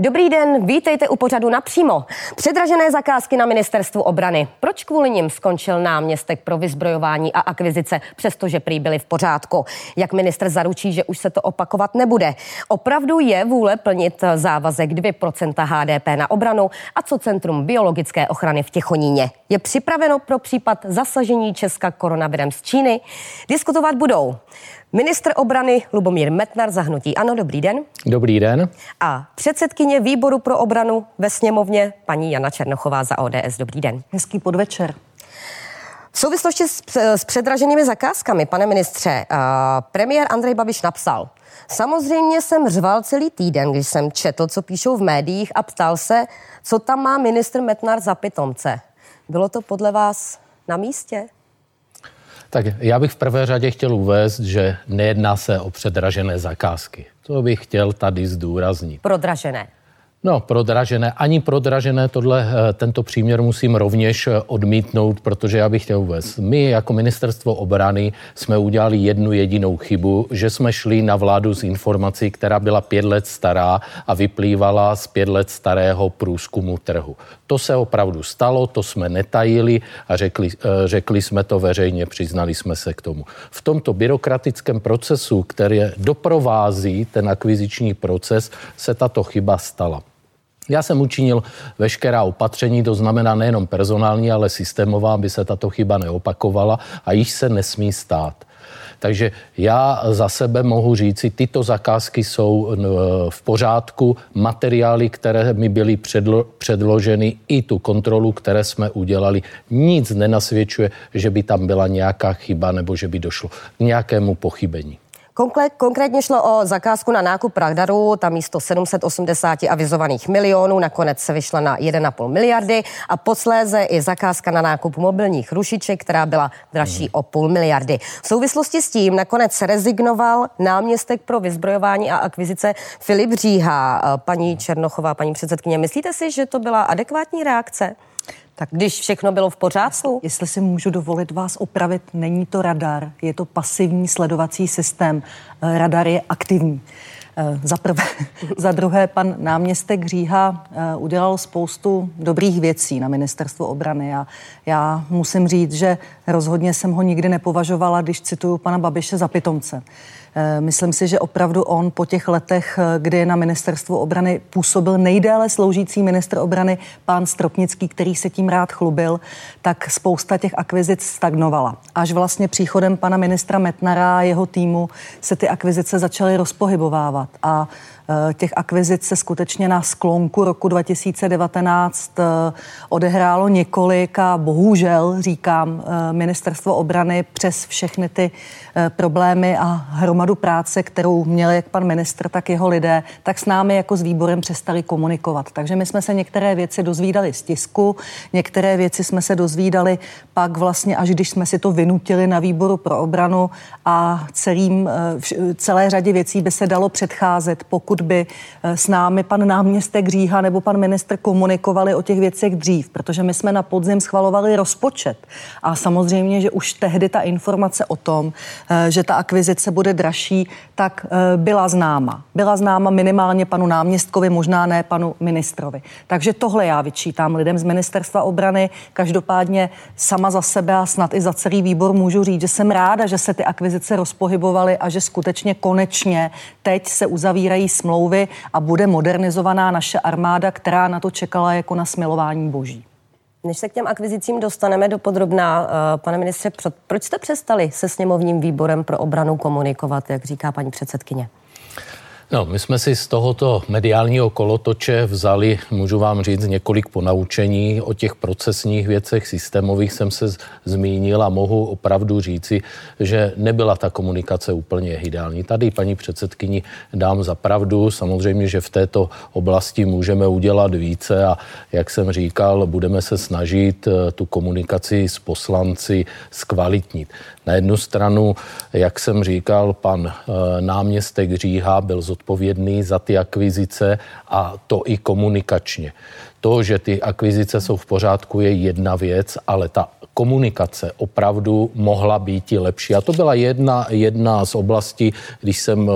Dobrý den, vítejte u pořadu napřímo. Předražené zakázky na ministerstvu obrany. Proč kvůli nim skončil náměstek pro vyzbrojování a akvizice, přestože prý byli v pořádku? Jak minister zaručí, že už se to opakovat nebude? Opravdu je vůle plnit závazek 2% HDP na obranu? A co Centrum biologické ochrany v Těchoníně? Je připraveno pro případ zasažení Česka koronavirem z Číny? Diskutovat budou Ministr obrany Lubomír Metnar zahnutí. Ano, dobrý den. Dobrý den. A předsedkyně výboru pro obranu ve sněmovně paní Jana Černochová za ODS. Dobrý den. Hezký podvečer. V souvislosti s, s předraženými zakázkami, pane ministře, uh, premiér Andrej Babiš napsal, Samozřejmě jsem řval celý týden, když jsem četl, co píšou v médiích a ptal se, co tam má ministr Metnar za pitomce. Bylo to podle vás na místě? Tak já bych v prvé řadě chtěl uvést, že nejedná se o předražené zakázky. To bych chtěl tady zdůraznit. Prodražené. No, prodražené, ani prodražené, tohle, eh, tento příměr musím rovněž eh, odmítnout, protože já bych chtěl uvést. My jako ministerstvo obrany jsme udělali jednu jedinou chybu, že jsme šli na vládu s informací, která byla pět let stará a vyplývala z pět let starého průzkumu trhu. To se opravdu stalo, to jsme netajili a řekli, eh, řekli jsme to veřejně, přiznali jsme se k tomu. V tomto byrokratickém procesu, který doprovází ten akviziční proces, se tato chyba stala. Já jsem učinil veškerá opatření, to znamená nejenom personální, ale systémová, aby se tato chyba neopakovala a již se nesmí stát. Takže já za sebe mohu říci, tyto zakázky jsou v pořádku. Materiály, které mi byly předlo, předloženy, i tu kontrolu, které jsme udělali, nic nenasvědčuje, že by tam byla nějaká chyba nebo že by došlo k nějakému pochybení. Konkrétně šlo o zakázku na nákup radaru, tam místo 780 avizovaných milionů nakonec se vyšla na 1,5 miliardy a posléze i zakázka na nákup mobilních rušiček, která byla dražší hmm. o půl miliardy. V souvislosti s tím nakonec rezignoval náměstek pro vyzbrojování a akvizice Filip Říha. Paní Černochová, paní předsedkyně, myslíte si, že to byla adekvátní reakce? Tak když všechno bylo v pořádku? Jestli si můžu dovolit vás opravit, není to radar, je to pasivní sledovací systém. Eh, radar je aktivní. Eh, za, prvé, za druhé, pan náměstek Říha eh, udělal spoustu dobrých věcí na ministerstvu obrany a já musím říct, že rozhodně jsem ho nikdy nepovažovala, když cituju pana Babiše, za pitomce. Eh, myslím si, že opravdu on po těch letech, eh, kdy na ministerstvu obrany působil nejdéle sloužící ministr obrany pán Stropnický, který se tím rád chlubil, tak spousta těch akvizic stagnovala. Až vlastně příchodem pana ministra Metnara a jeho týmu se ty akvizice začaly rozpohybovávat a těch akvizic se skutečně na sklonku roku 2019 eh, odehrálo několik a bohužel, říkám, eh, ministerstvo obrany přes všechny ty problémy a hromadu práce, kterou měl jak pan ministr, tak jeho lidé, tak s námi jako s výborem přestali komunikovat. Takže my jsme se některé věci dozvídali z tisku, některé věci jsme se dozvídali pak vlastně, až když jsme si to vynutili na výboru pro obranu a celým, celé řadě věcí by se dalo předcházet, pokud pokud by eh, s námi pan náměstek Říha nebo pan ministr komunikovali o těch věcech dřív, protože my jsme na podzim schvalovali rozpočet. A samozřejmě, že už tehdy ta informace o tom, eh, že ta akvizice bude dražší, tak eh, byla známa. Byla známa minimálně panu náměstkovi, možná ne panu ministrovi. Takže tohle já vyčítám lidem z ministerstva obrany. Každopádně sama za sebe a snad i za celý výbor můžu říct, že jsem ráda, že se ty akvizice rozpohybovaly a že skutečně konečně teď se uzavírají smlouvy smlouvy a bude modernizovaná naše armáda, která na to čekala jako na smilování boží. Než se k těm akvizicím dostaneme do podrobná, uh, pane ministře, proč jste přestali se sněmovním výborem pro obranu komunikovat, jak říká paní předsedkyně? No, my jsme si z tohoto mediálního kolotoče vzali, můžu vám říct, několik ponaučení o těch procesních věcech systémových jsem se zmínil a mohu opravdu říci, že nebyla ta komunikace úplně ideální. Tady paní předsedkyni dám za pravdu. Samozřejmě, že v této oblasti můžeme udělat více a jak jsem říkal, budeme se snažit eh, tu komunikaci s poslanci zkvalitnit. Na jednu stranu, jak jsem říkal, pan eh, náměstek Říha byl zodpovědný za ty akvizice a to i komunikačně. To, že ty akvizice jsou v pořádku, je jedna věc, ale ta komunikace opravdu mohla být lepší. A to byla jedna, jedna z oblastí, když jsem eh,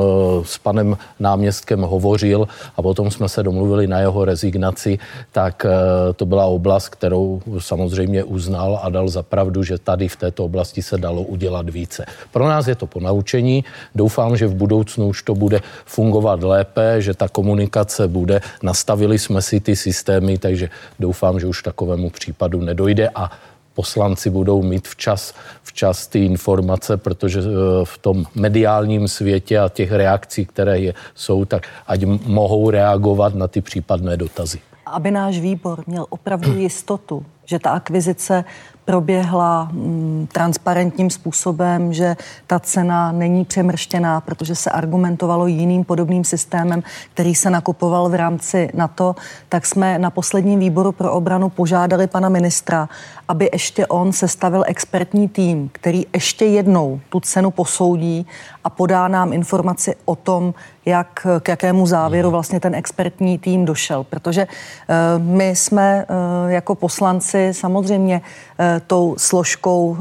s panem náměstkem hovořil a potom jsme se domluvili na jeho rezignaci, tak eh, to byla oblast, kterou samozřejmě uznal a dal za pravdu, že tady v této oblasti se dalo udělat více. Pro nás je to po naučení. Doufám, že v budoucnu už to bude fungovat lépe, že ta komunikace bude. Nastavili jsme si ty systémy, takže doufám, že už takovému případu nedojde a poslanci budou mít včas, včas ty informace, protože eh, v tom mediálním světě a těch reakcí, které je, jsou, tak ať mohou reagovat na ty případné dotazy. Aby náš výbor měl opravdu jistotu, že ta akvizice proběhla mm, transparentním způsobem, že ta cena není přemrštěná, protože se argumentovalo jiným podobným systémem, který se nakupoval v rámci NATO, tak jsme na posledním výboru pro obranu požádali pana ministra, aby ještě on sestavil expertní tým, který ještě jednou tu cenu posoudí a podá nám informaci o tom, jak, k jakému závěru mhm. vlastně ten expertní tým došel. Protože uh, my jsme uh, jako poslanci samozřejmě uh, tou složkou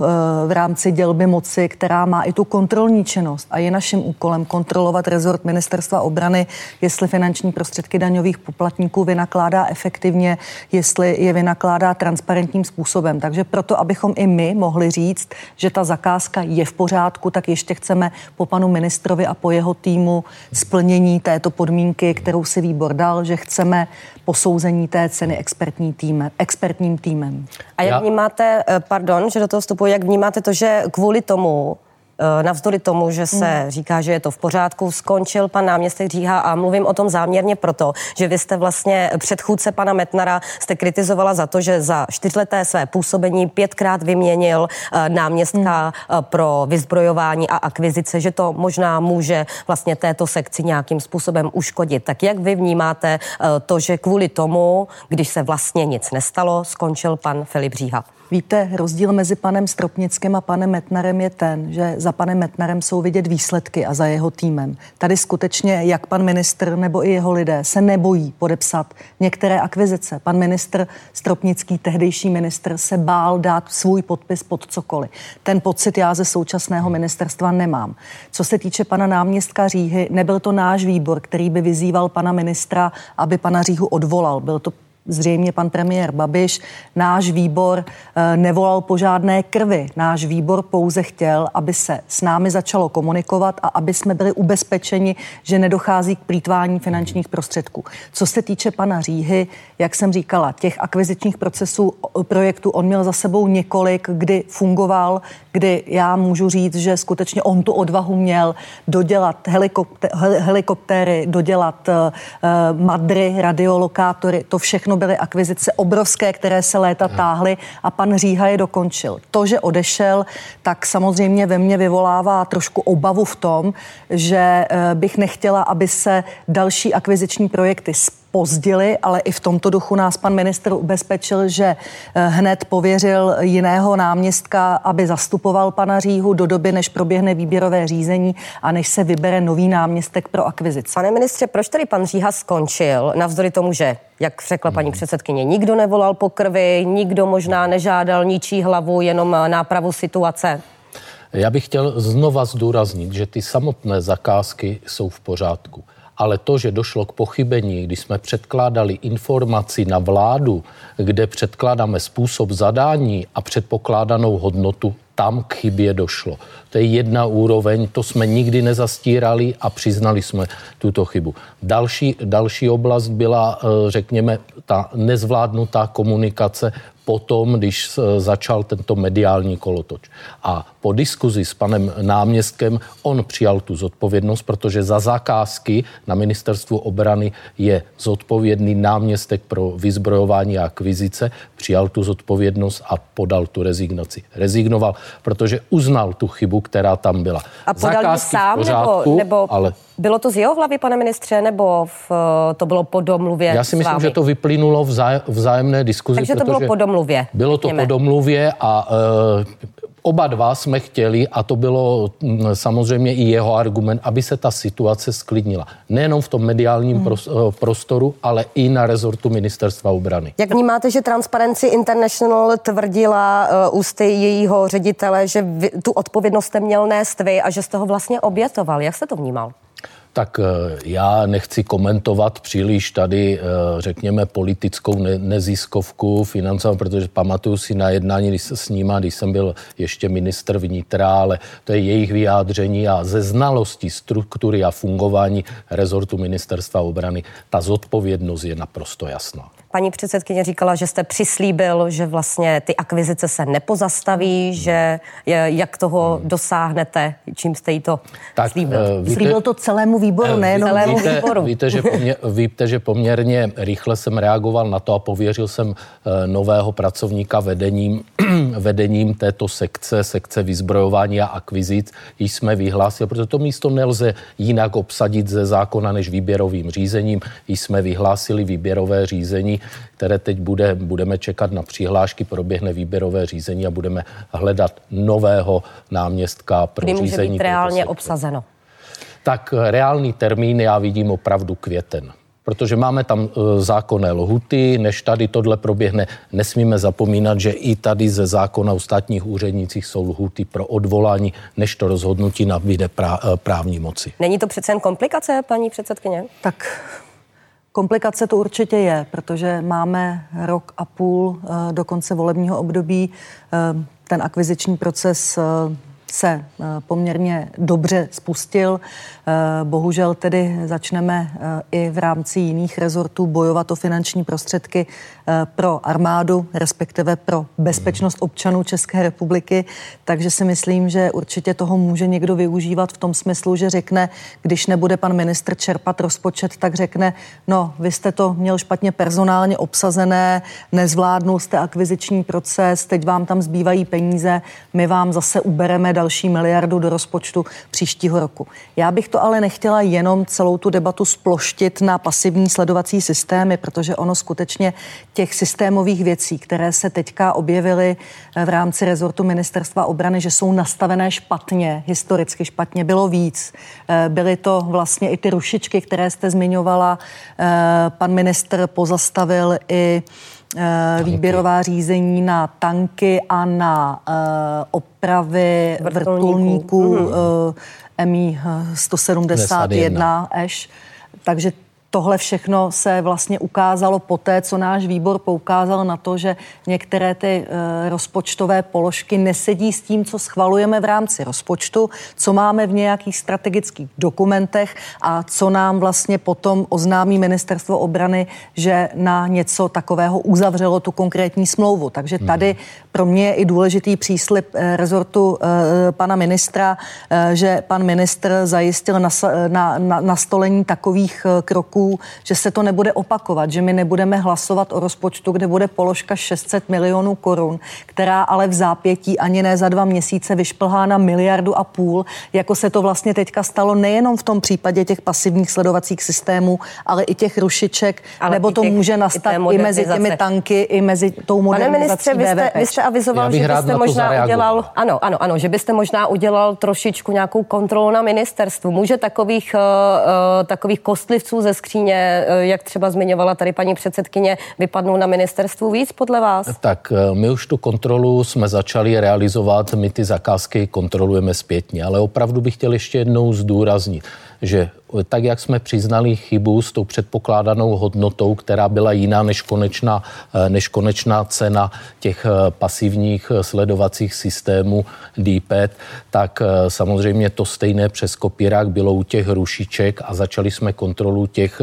v rámci dělby moci, která má i tu kontrolní činnost a je naším úkolem kontrolovat rezort ministerstva obrany, jestli finanční prostředky daňových poplatníků vynakládá efektivně, jestli je vynakládá transparentním způsobem. Takže proto, abychom i my mohli říct, že ta zakázka je v pořádku, tak ještě chceme po panu ministrovi a po jeho týmu splnění této podmínky, kterou si výbor dal, že chceme posouzení té ceny expertní týmem, expertním týmem. A jak Já... vnímáte, eh, pardon, že do toho vstupuji, jak vnímáte to, že kvůli tomu navzdory tomu, že se hmm. říká, že je to v pořádku, skončil pan náměstek Říha a mluvím o tom záměrně proto, že vy jste vlastně předchůdce pana Metnara, jste kritizovala za to, že za čtyřleté své působení pětkrát vyměnil eh, náměstka hmm. pro vyzbrojování a akvizice, že to možná může vlastně této sekci nějakým způsobem uškodit. Tak jak vy vnímáte to, že kvůli tomu, když se vlastně nic nestalo, skončil pan Filip Říha? Víte, rozdíl mezi panem Stropnickým a panem Metnarem je ten, že za panem Metnarem jsou vidět výsledky a za jeho týmem. Tady skutečně jak pan ministr nebo i jeho lidé se nebojí podepsat některé akvizice. Pan ministr Stropnický, tehdejší ministr, se bál dát svůj podpis pod cokoliv. Ten pocit já ze současného ministerstva nemám. Co se týče pana náměstka Říhy, nebyl to náš výbor, který by vyzýval pana ministra, aby pana Říhu odvolal. Byl to zřejmě pan premiér Babiš, náš výbor eh, nevolal po žádné krvi. Náš výbor pouze chtěl, aby se s námi začalo komunikovat a aby jsme byli ubezpečeni, že nedochází k plítvání finančních prostředků. Co se týče pana Říhy, jak jsem říkala, těch akvizičních procesů projektu on měl za sebou několik, kdy fungoval, kdy já můžu říct, že skutečně on tu odvahu měl dodělat helikopté- helikoptéry, dodělat uh, madry, radiolokátory, to všechno byly akvizice obrovské, které se léta táhly a pan Říha je dokončil. To, že odešel, tak samozřejmě ve mně vyvolává trošku obavu v tom, že uh, bych nechtěla, aby se další akviziční projekty pozdili, ale i v tomto duchu nás pan ministr ubezpečil, že eh, hned pověřil jiného náměstka, aby zastupoval pana Říhu do doby, než proběhne výběrové řízení a než se vybere nový náměstek pro akvizici. Pane ministře, proč tedy pan Říha skončil, navzdory tomu, že jak řekla paní hmm. předsedkyně, nikdo nevolal po krvi, nikdo možná nežádal ničí hlavu, jenom nápravu situace? Já bych chtěl znova zdůraznit, že ty samotné zakázky jsou v pořádku ale to, že došlo k pochybení, když jsme předkládali informaci na vládu, kde předkládáme způsob zadání a předpokládanou hodnotu, tam k chybě došlo. To je jedna úroveň, to jsme nikdy nezastírali a přiznali jsme tuto chybu. Další, další oblast byla, eh, řekněme, ta nezvládnutá komunikace potom, když začal tento mediální kolotoč. A po diskuzi s panem náměstkem on přijal tu zodpovědnost, protože za zakázky na ministerstvu obrany je zodpovědný náměstek pro vyzbrojování a akvizice, přijal tu zodpovědnost a podal tu rezignaci. Rezignoval, protože uznal tu chybu, která tam byla. A podal zakázky sám, pořádku, nebo, nebo ale bylo to z jeho hlavy, pane ministře, nebo v, to bylo po domluvě Já si myslím, že to vyplynulo v vzájemné diskuzi. Takže to bylo po domluvě. Bylo to po domluvě a uh, Oba dva jsme chtěli, a to bylo mm, samozřejmě i jeho argument, aby se ta situace sklidnila. Nejenom v tom mediálním hmm. prostoru, ale i na rezortu ministerstva obrany. Jak vnímáte, že Transparency International tvrdila uh, ústy jejího ředitele, že vy, tu odpovědnost jste měl nést vy a že jste ho vlastně obětoval? Jak jste to vnímal? Tak eh, já nechci komentovat příliš tady, eh, řekněme, politickou neziskovku financovat, protože pamatuju si na jednání s ním, když jsem byl ještě ministr vnitra, ale to je jejich vyjádření a ze znalosti struktury a fungování rezortu ministerstva obrany ta zodpovědnost je naprosto jasná. Paní předsedkyně říkala, že jste přislíbil, že vlastně ty akvizice se nepozastaví, že jak toho hmm. dosáhnete, čím jste jí to tak, slíbil? Uh, víte, slíbil to celému výboru, uh, nejenom celému víte, výboru. Víte že, poměr, víte, že poměrně rychle jsem reagoval na to a pověřil jsem uh, nového pracovníka vedením, vedením této sekce, sekce vyzbrojování a akvizic, již jsme vyhlásili, protože to místo nelze jinak obsadit ze zákona než výběrovým řízením, již jsme vyhlásili výběrové řízení které teď bude, budeme čekat na přihlášky, proběhne výběrové řízení a budeme hledat nového náměstka pro Kdy řízení. Být reálně obsazeno? Tak reálný termín já vidím opravdu květen protože máme tam e, zákonné lhuty, než tady tohle proběhne. Nesmíme zapomínat, že i tady ze zákona o státních úřednicích jsou lhuty pro odvolání, než to rozhodnutí nabíde e, právní moci. Není to přece jen komplikace, paní předsedkyně? Tak Komplikace to určitě je, protože máme rok a půl eh, do konce volebního období. Eh, ten akviziční proces eh, se eh, poměrně dobře spustil. Eh, bohužel tedy začneme eh, i v rámci jiných rezortů bojovat o finanční prostředky pro armádu, respektive pro bezpečnost občanů České republiky. Takže si myslím, že určitě toho může někdo využívat v tom smyslu, že řekne, když nebude pan ministr čerpat rozpočet, tak řekne, no, vy jste to měl špatně personálně obsazené, nezvládnul jste akviziční proces, teď vám tam zbývají peníze, my vám zase ubereme další miliardu do rozpočtu příštího roku. Já bych to ale nechtěla jenom celou tu debatu sploštit na pasivní sledovací systémy, protože ono skutečně těch systémových věcí, které se teďka objevily eh, v rámci rezortu ministerstva obrany, že jsou nastavené špatně, historicky špatně, bylo víc. Eh, byly to vlastně i ty rušičky, které jste zmiňovala. Eh, pan ministr pozastavil i. výběrová řízení na tanky a na uh, opravy vrtulníků. uh, MI 171 Eš. Takže Tohle všechno se vlastně ukázalo poté, co náš výbor poukázal na to, že některé ty e, rozpočtové položky nesedí s tím, co schvalujeme v rámci rozpočtu, co máme v nějakých strategických dokumentech a co nám vlastně potom oznámí ministerstvo obrany, že na něco takového uzavřelo tu konkrétní smlouvu. Takže hmm. tady pro mě je i důležitý příslip e, rezortu e, pana ministra, e, že pan ministr zajistil na, na, na, nastolení takových kroků, roků, že se to nebude opakovat, že my nebudeme hlasovat o rozpočtu, kde bude položka 600 milionů korun, která ale v zápětí ani ne za dva měsíce vyšplhá na miliardu a půl, jako se to vlastně teďka stalo nejenom v tom případě těch pasivních sledovacích systémů, ale i těch rušiček, ale nebo to těch, může nastat i, i mezi těmi tanky, i mezi tou modernizací Pane ministře, vy jste, vy jste avizoval, že byste možná udělal, ano, ano, ano, že byste možná udělal trošičku nějakou kontrolu na ministerstvu. Může takových, uh, takových kostlivců ze skří skříně, eh, jak třeba zmiňovala tady paní předsedkyně, vypadnou na ministerstvu víc podle vás? Tak my už tu kontrolu jsme začali realizovat, my ty zakázky kontrolujeme zpětně, ale opravdu bych chtěl ještě jednou zdůraznit, že tak, jak jsme přiznali chybu s tou předpokládanou hodnotou, která byla jiná než konečná, eh, než konečná cena těch eh, pasivních eh, sledovacích systémů DPET, tak samozřejmě to stejné přes kopírák bylo u těch rušiček a začali jsme kontrolu těch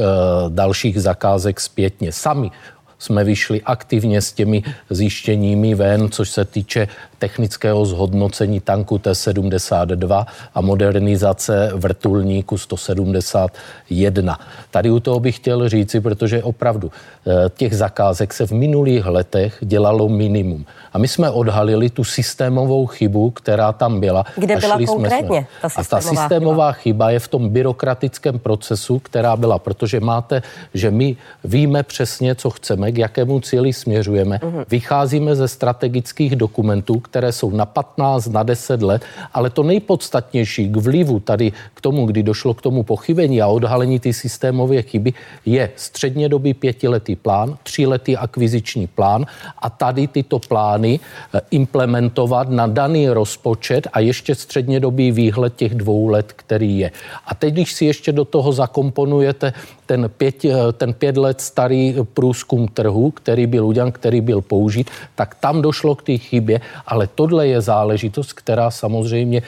dalších zakázek zpětně. Sami jsme vyšli aktivně s těmi zjištěními ven, což se týče technického zhodnocení tanku T-72 a modernizace vrtulníku 171. Tady u toho bych chtěl říci, protože opravdu eh, těch zakázek se v minulých letech dělalo minimum. A my jsme odhalili tu systémovou chybu, která tam byla. Kde a byla konkrétně jsme, ta systémová A ta systémová chyba? chyba je v tom byrokratickém procesu, která byla, protože máte, že my víme přesně, co chceme, k jakému cíli směřujeme, uh-huh. vycházíme ze strategických dokumentů, které jsou na 15, na 10 let, ale to nejpodstatnější k vlivu tady k tomu, kdy došlo k tomu pochybení a odhalení ty systémové chyby, je střednědobý pětiletý plán, tříletý akviziční plán a tady tyto plány eh, implementovat na daný rozpočet a ještě střednědobý výhled těch dvou let, který je. A teď, když si ještě do toho zakomponujete ten pět, eh, ten pět let starý průzkum trhu, který byl udělán, který byl použit, tak tam došlo k té chybě, ale tohle je záležitost, která samozřejmě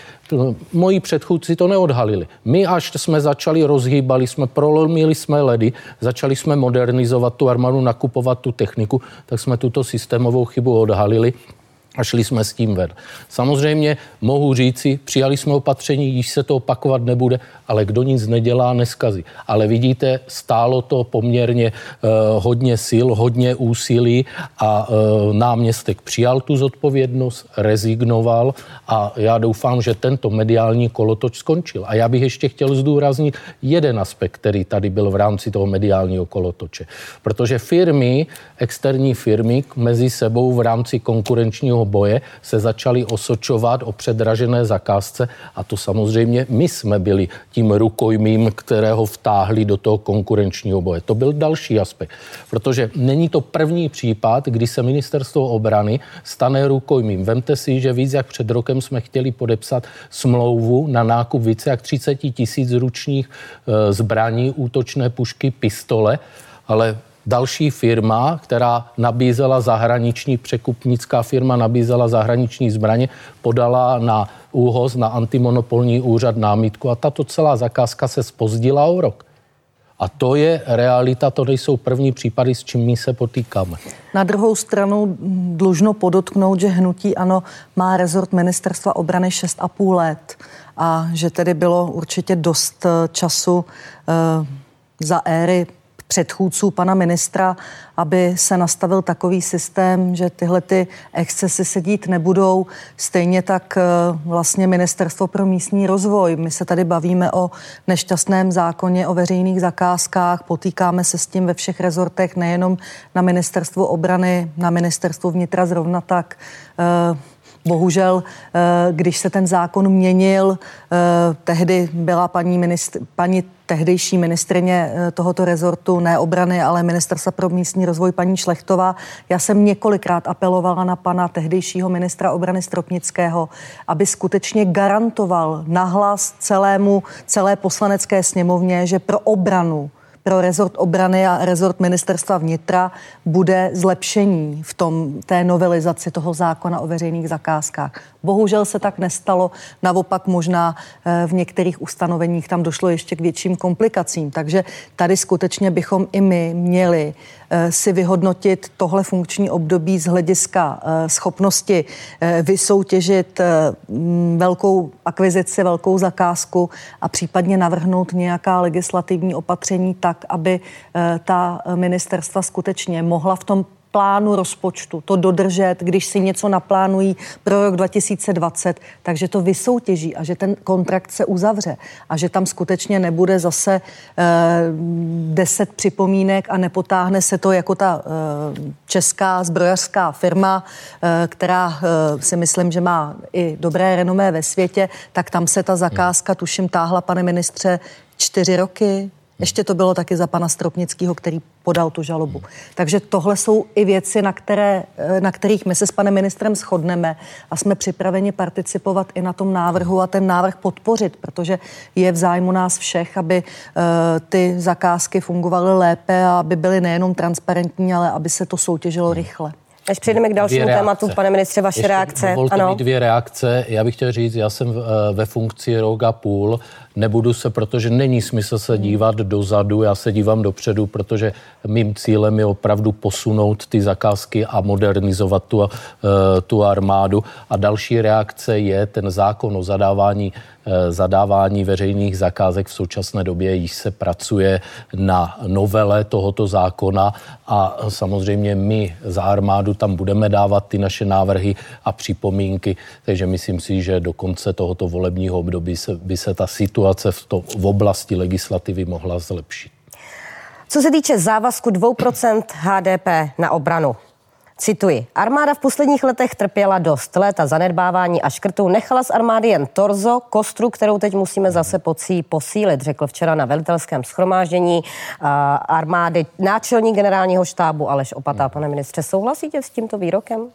moji předchůdci to neodhalili. My až jsme začali, rozhýbali jsme, prolomili jsme ledy, začali jsme modernizovat tu armádu, nakupovat tu techniku, tak jsme tuto systémovou chybu odhalili a šli jsme s tím ven. Samozřejmě mohu říci, přijali jsme opatření, již se to opakovat nebude, ale kdo nic nedělá, neskazí. Ale vidíte, stálo to poměrně uh, hodně sil, hodně úsilí a uh, náměstek přijal tu zodpovědnost, rezignoval a já doufám, že tento mediální kolotoč skončil. A já bych ještě chtěl zdůraznit jeden aspekt, který tady byl v rámci toho mediálního kolotoče. Protože firmy, externí firmy mezi sebou v rámci konkurenčního boje se začaly osočovat o předražené zakázce a to samozřejmě my jsme byli tím rukojmím, kterého vtáhli do toho konkurenčního boje. To byl další aspekt, protože není to první případ, kdy se ministerstvo obrany stane rukojmím. Vemte si, že víc jak před rokem jsme chtěli podepsat smlouvu na nákup více jak 30 tisíc ručních e, zbraní, útočné pušky, pistole, ale další firma, která nabízela zahraniční, překupnická firma nabízela zahraniční zbraně, podala na úhoz, na antimonopolní úřad námitku a tato celá zakázka se spozdila o rok. A to je realita, to nejsou první případy, s čím my se potýkáme. Na druhou stranu dlužno podotknout, že hnutí ano má rezort ministerstva obrany 6,5 let a že tedy bylo určitě dost eh, času uh, za éry předchůdců pana ministra, aby se nastavil takový systém, že tyhle ty excesy se dít nebudou. Stejně tak eh, vlastně Ministerstvo pro místní rozvoj. My se tady bavíme o nešťastném zákoně o veřejných zakázkách, potýkáme se s tím ve všech rezortech, nejenom na Ministerstvu obrany, na Ministerstvu vnitra zrovna tak. Eh, bohužel, eh, když se ten zákon měnil, tehdy byla paní, ministr, paní tehdejší ministrině eh, tohoto rezortu, ne obrany, ale ministerstva pro místní rozvoj paní Šlechtová. Já jsem několikrát apelovala na pana tehdejšího ministra obrany Stropnického, aby skutečně garantoval nahlas celému, celé poslanecké sněmovně, že pro obranu pro rezort obrany a rezort ministerstva vnitra bude zlepšení v tom, té novelizaci toho zákona o veřejných zakázkách. Bohužel se tak nestalo, naopak možná eh, v některých ustanoveních tam došlo ještě k větším komplikacím. Takže tady skutečně bychom i my měli eh, si vyhodnotit tohle funkční období z hlediska eh, schopnosti vysoutěžit velkou akvizici, velkou zakázku a případně navrhnout nějaká legislativní opatření tak, aby ta ministerstva skutečně mohla v tom plánu rozpočtu, to dodržet, když si něco naplánují pro rok 2020, takže to vysoutěží a že ten kontrakt se uzavře a že tam skutečně nebude zase eh, deset připomínek a nepotáhne se to jako ta eh, česká zbrojařská firma, eh, která eh, si myslím, že má i dobré renomé ve světě, tak tam se ta zakázka, tuším, táhla, pane ministře, čtyři roky, ještě to bylo taky za pana Stropnického, který podal tu žalobu. Takže tohle jsou i věci, na, které, eh, na kterých my se s panem ministrem shodneme a jsme připraveni participovat i na tom návrhu a ten návrh podpořit, protože je v zájmu nás všech, aby uh, ty zakázky fungovaly lépe a aby byly nejenom transparentní, ale aby se to soutěžilo rychle. Než přejdeme k dalšímu tématu, pane ministře, vaše Ještě reakce. ano. mi dvě reakce. Já bych chtěl říct, já jsem eh, ve funkci rok a půl. Nebudu se, protože není smysl se dívat dozadu, já se dívám dopředu, protože mým cílem je opravdu posunout ty zakázky a modernizovat tu, uh, tu armádu. A další reakce je ten zákon o zadávání Eh, zadávání veřejných zakázek v současné době již se pracuje na novele tohoto zákona a samozřejmě my za armádu tam budeme dávat ty naše návrhy a připomínky, takže myslím si, že do konce tohoto volebního období se, by se ta situace v, to, v oblasti legislativy mohla zlepšit. Co se týče závazku 2% HDP na obranu, Cituji. Armáda v posledních letech trpěla dost. Léta zanedbávání a škrtů nechala z armády jen torzo, kostru, kterou teď musíme zase pocí posílit, řekl včera na velitelském schromáždění armády náčelník generálního štábu Aleš Opatá. Pane ministře, souhlasíte s tímto výrokem?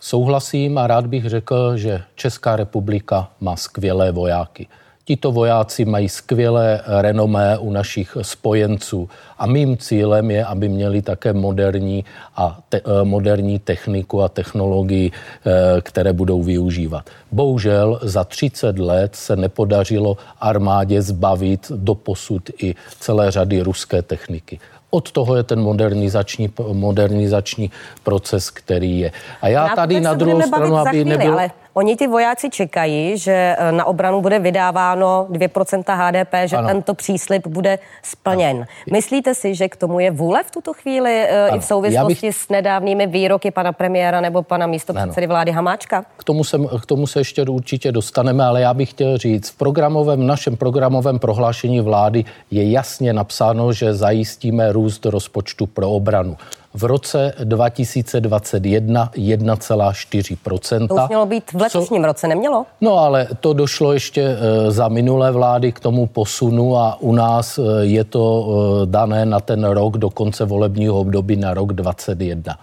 Souhlasím a rád bych řekl, že Česká republika má skvělé vojáky. Tito vojáci mají skvělé renomé u našich spojenců a mým cílem je, aby měli také moderní, a te, eh, moderní techniku a technologii, eh, které budou využívat. Bohužel za 30 let se nepodařilo armádě zbavit do posud i celé řady ruské techniky. Od toho je ten modernizační, modernizační proces, který je. A já, já tady na druhou stranu, aby chvíli, nebyl... Ale Oni ty vojáci čekají, že eh, na obranu bude vydáváno 2% HDP, že ano. tento příslip bude splněn. Ano. Myslíte si, že k tomu je vůle v tuto chvíli ano. Eh, i v souvislosti bych... s nedávnými výroky pana premiéra nebo pana místopředsedy vlády Hamáčka? K tomu, se, k tomu se ještě určitě dostaneme, ale já bych chtěl říct, v programovém, našem programovém prohlášení vlády je jasně napsáno, že zajistíme růst rozpočtu pro obranu v roce 2021 1,4 To už mělo být v letošním Co? roce, nemělo? No ale to došlo ještě eh, za minulé vlády k tomu posunu a u nás eh, je to eh, dané na ten rok do konce volebního období na rok 2021.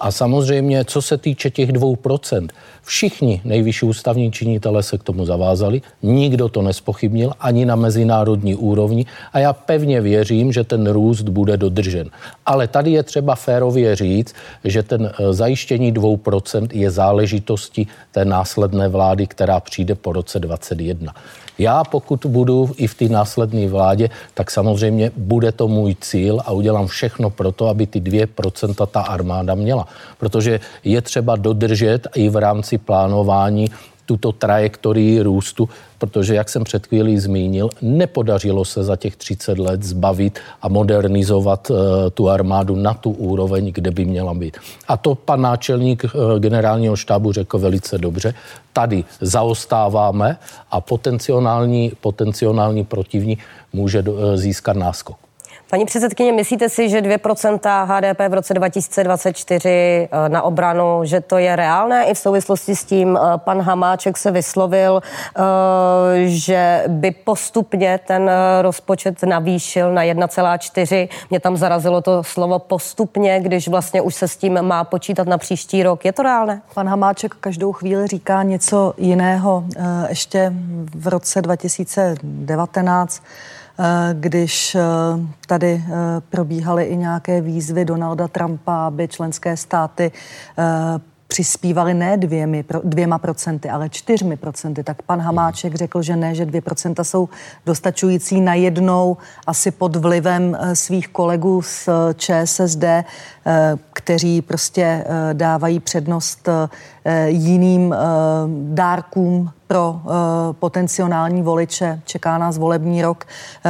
A samozřejmě, co se týče těch dvou procent, všichni nejvyšší ústavní činitelé se k tomu zavázali, nikdo to nespochybnil ani na mezinárodní úrovni a já pevně věřím, že ten růst bude dodržen. Ale tady je třeba férově říct, že ten eh, zajištění dvou procent je záležitostí té následné vlády, která přijde po roce 2021. Já pokud budu i v té následné vládě, tak samozřejmě bude to můj cíl a udělám všechno pro to, aby ty 2% ta armáda měla. Protože je třeba dodržet i v rámci plánování tuto trajektorii růstu, protože, jak jsem před chvílí zmínil, nepodařilo se za těch 30 let zbavit a modernizovat uh, tu armádu na tu úroveň, kde by měla být. A to pan náčelník uh, generálního štábu řekl velice dobře. Tady zaostáváme a potenciální, potenciální protivní může uh, získat náskok. Paní předsedkyně, myslíte si, že 2% HDP v roce 2024 eh, na obranu, že to je reálné? I v souvislosti s tím eh, pan Hamáček se vyslovil, eh, že by postupně ten rozpočet navýšil na 1,4. Mě tam zarazilo to slovo postupně, když vlastně už se s tím má počítat na příští rok. Je to reálné? Pan Hamáček každou chvíli říká něco jiného. Ještě v roce 2019 Eh, když eh, tady eh, probíhaly i nějaké výzvy Donalda Trumpa, aby členské státy přispívali ne dvěmi, dvěma procenty, ale čtyřmi procenty, tak pan Hamáček řekl, že ne, že dvě procenta jsou dostačující na jednou asi pod vlivem svých kolegů z ČSSD, kteří prostě dávají přednost jiným dárkům pro uh, potenciální voliče, čeká nás volební rok,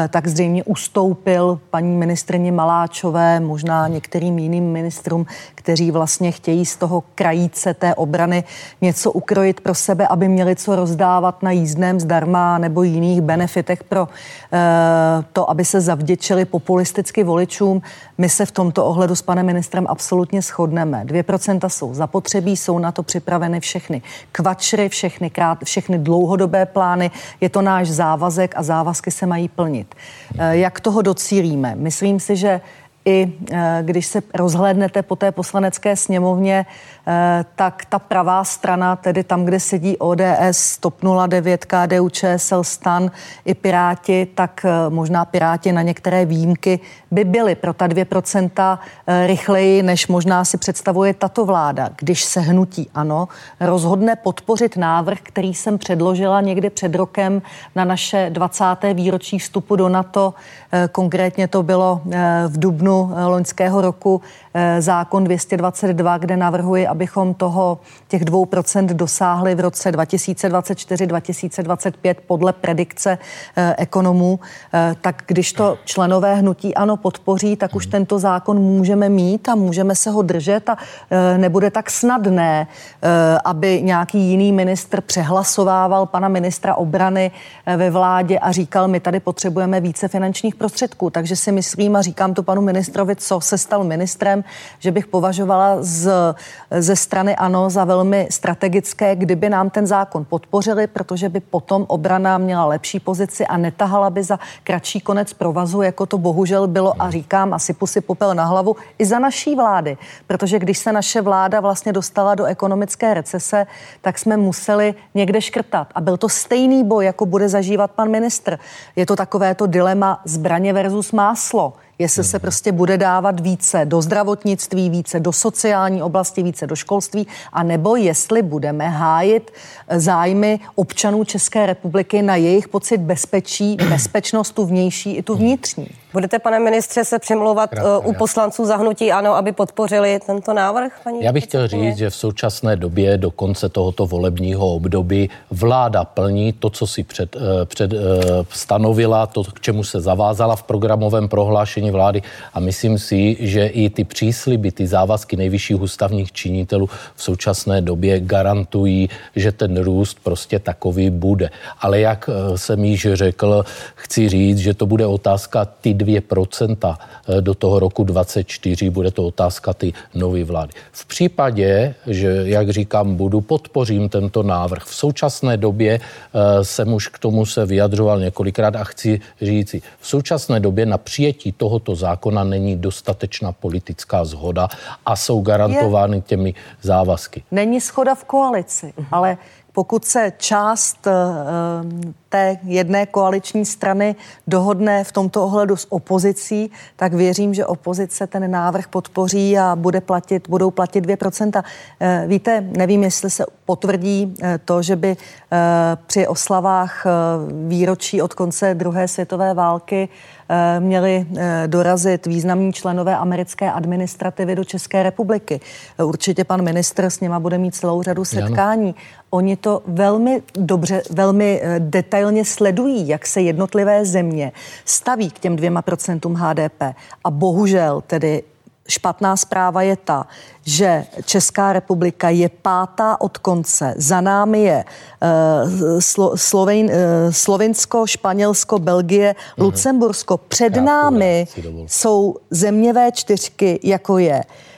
tak zřejmě ustoupil paní ministrně Maláčové, možná některým jiným ministrům, kteří vlastně chtějí z toho krajíce té obrany něco ukrojit pro sebe, aby měli co rozdávat na jízdném zdarma nebo jiných benefitech pro to, aby se zavděčili populisticky voličům. My se v tomto ohledu s panem ministrem absolutně shodneme. 2% jsou zapotřebí, jsou na to připraveny všechny kvačry, všechny, krát, všechny dlouhodobé plány. Je to náš závazek a závazky se mají plnit. Eh, jak toho docílíme? Myslím si, že i eh, když se rozhlédnete po té poslanecké sněmovně, tak ta pravá strana, tedy tam, kde sedí ODS, TOP 09, KDU, ČSL, STAN i Piráti, tak eh, možná Piráti na některé výjimky by byly pro ta 2% eh, rychleji, než možná si představuje tato vláda. Když se hnutí ano, rozhodne podpořit návrh, který jsem předložila někdy před rokem na naše 20. výročí vstupu do NATO, konkrétně to bylo v dubnu loňského roku zákon 222, kde navrhuji, abychom toho těch 2% dosáhli v roce 2024-2025 podle predikce eh, ekonomů, eh, tak když to členové hnutí ano podpoří, tak už tento zákon můžeme mít a můžeme se ho držet a eh, nebude tak snadné, aby nějaký jiný ministr přehlasovával pana ministra obrany ve vládě a říkal, my tady potřebujeme více finančních prostředků. Takže si myslím a říkám to panu ministrovi, co se stal ministrem, že bych považovala z, ze strany ANO za velmi strategické, kdyby nám ten zákon podpořili, protože by potom obrana měla lepší pozici a netahala by za kratší konec provazu, jako to bohužel bylo a říkám a sypu si popel na hlavu i za naší vlády, protože když se naše vláda vlastně dostala do ekonomické recese, tak jsme museli někde škrtat. A byl to stejný boj, jako bude zažívat pan ministr. Je to takové to dilema zbraně versus máslo jestli se prostě bude dávat více do zdravotnictví, více do sociální oblasti, více do školství, a nebo jestli budeme hájit zájmy občanů České republiky na jejich pocit bezpečí, bezpečnost tu vnější i tu vnitřní. Budete, pane ministře, se přemlouvat uh, u poslanců zahnutí ano, aby podpořili tento návrh? Paní Já bych chtěl říct, že v současné době do konce tohoto volebního období vláda plní to, co si před, uh, před uh, stanovila, to, k čemu se zavázala v programovém prohlášení vlády a myslím si, že i ty přísliby, ty závazky nejvyšších ústavních činitelů v současné době garantují, že ten růst prostě takový bude. Ale jak jsem již řekl, chci říct, že to bude otázka ty 2% eh, do toho roku 24, bude to otázka ty nové vlády. V případě, že, jak říkám, budu, podpořím tento návrh. V současné době eh, jsem už k tomu se vyjadřoval několikrát a chci říci, v současné době na přijetí tohoto zákona není dostatečná politická zhoda a jsou garantovány těmi závazky. Není schoda v koalici, ale pokud se část eh, té jedné koaliční strany dohodne v tomto ohledu s opozicí, tak věřím, že opozice ten návrh podpoří a bude platit, budou platit 2%. Eh, víte, nevím, jestli se potvrdí eh, to, že by při oslavách výročí od konce druhé světové války měli dorazit významní členové americké administrativy do České republiky. Určitě pan ministr s něma bude mít celou řadu setkání. Oni to velmi dobře, velmi eh, detailně sledují, jak se jednotlivé země staví k těm dvěma procentům HDP. A bohužel tedy špatná zpráva je ta, že Česká republika je pátá od konce. Za námi je uh, Slo, Sloven, uh, Slovinsko, Španělsko, Belgie, uh-huh. Lucembursko. Před námi jsou země V4, jako je uh, Eh,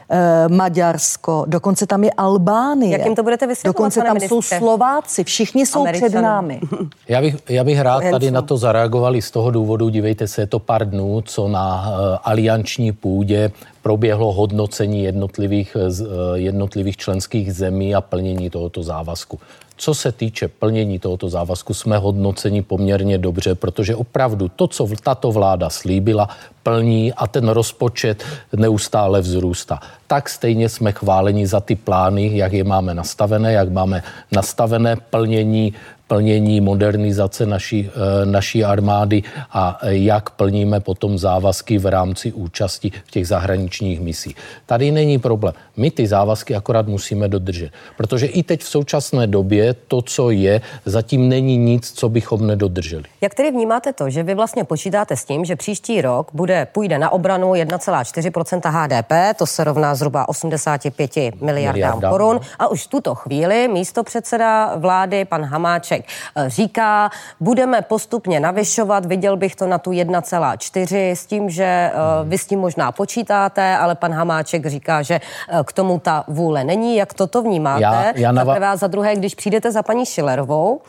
Maďarsko, dokonce tam je Albánie. Jak jim to budete vysvětlovat, Dokonce tam ministře? jsou Slováci, všichni jsou Američané. před námi. Já bych, já bych rád tady na to zareagovali z toho důvodu, dívejte se, je to pár dnů, co na uh, alianční půdě proběhlo hodnocení jednotlivých, uh, jednotlivých členských zemí a plnění tohoto závazku. Co se týče plnění tohoto závazku, jsme hodnoceni poměrně dobře, protože opravdu to, co tato vláda slíbila, plní a ten rozpočet neustále vzrůstá. Tak stejně jsme chváleni za ty plány, jak je máme nastavené, jak máme nastavené plnění plnění modernizace naší, eh, naší armády a jak plníme potom závazky v rámci účasti v těch zahraničních misích. Tady není problém. My ty závazky akorát musíme dodržet, protože i teď v současné době to, co je, zatím není nic, co bychom nedodrželi. Jak tedy vnímáte to, že vy vlastně počítáte s tím, že příští rok bude, půjde na obranu 1,4% HDP, to se rovná zhruba 85 miliardám Miliarda. korun a už v tuto chvíli místo předseda vlády pan Hamáček Eh, říká, budeme postupně navyšovat, viděl bych to na tu 1,4 s tím, že eh, vy s tím možná počítáte, ale pan Hamáček říká, že eh, k tomu ta vůle není. Jak toto vnímáte? Já, já nava... za, prvé, za druhé, když přijdete za paní Šilerovou,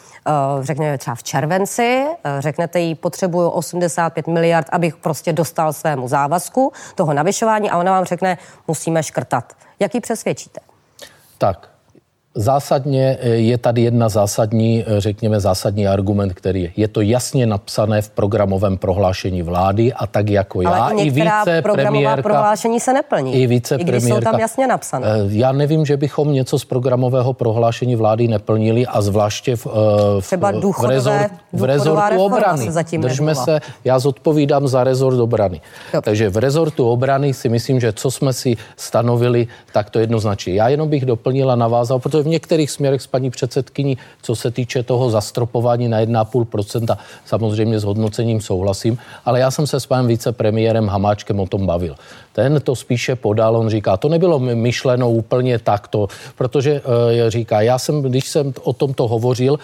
řekněme třeba v červenci, řeknete jí, potřebuju 85 miliard, abych prostě dostal svému závazku toho navyšování a ona vám řekne, musíme škrtat. Jak ji přesvědčíte? Tak, Zásadně eh, je tady jedna zásadní, eh, řekněme, zásadní argument, který je. Je to jasně napsané v programovém prohlášení vlády a tak jako já. Ale i více programová prohlášení se neplní. I více I když jsou tam jasně napsané. Eh, já nevím, že bychom něco z programového prohlášení vlády neplnili a zvláště v, v, Třeba důchodové, v, rezort, v rezortu obrany. Se Držme nebyla. se, já zodpovídám za rezort obrany. Jo. Takže v rezortu obrany si myslím, že co jsme si stanovili, tak to jednoznačně. Já jenom bych doplnila, navázal, protože v některých směrech s paní předsedkyní, co se týče toho zastropování na 1,5%, samozřejmě s hodnocením souhlasím, ale já jsem se s panem vicepremiérem Hamáčkem o tom bavil. Ten to spíše podal, on říká, to nebylo myšleno úplně takto, protože uh, říká, já jsem, když jsem o tomto hovořil, uh,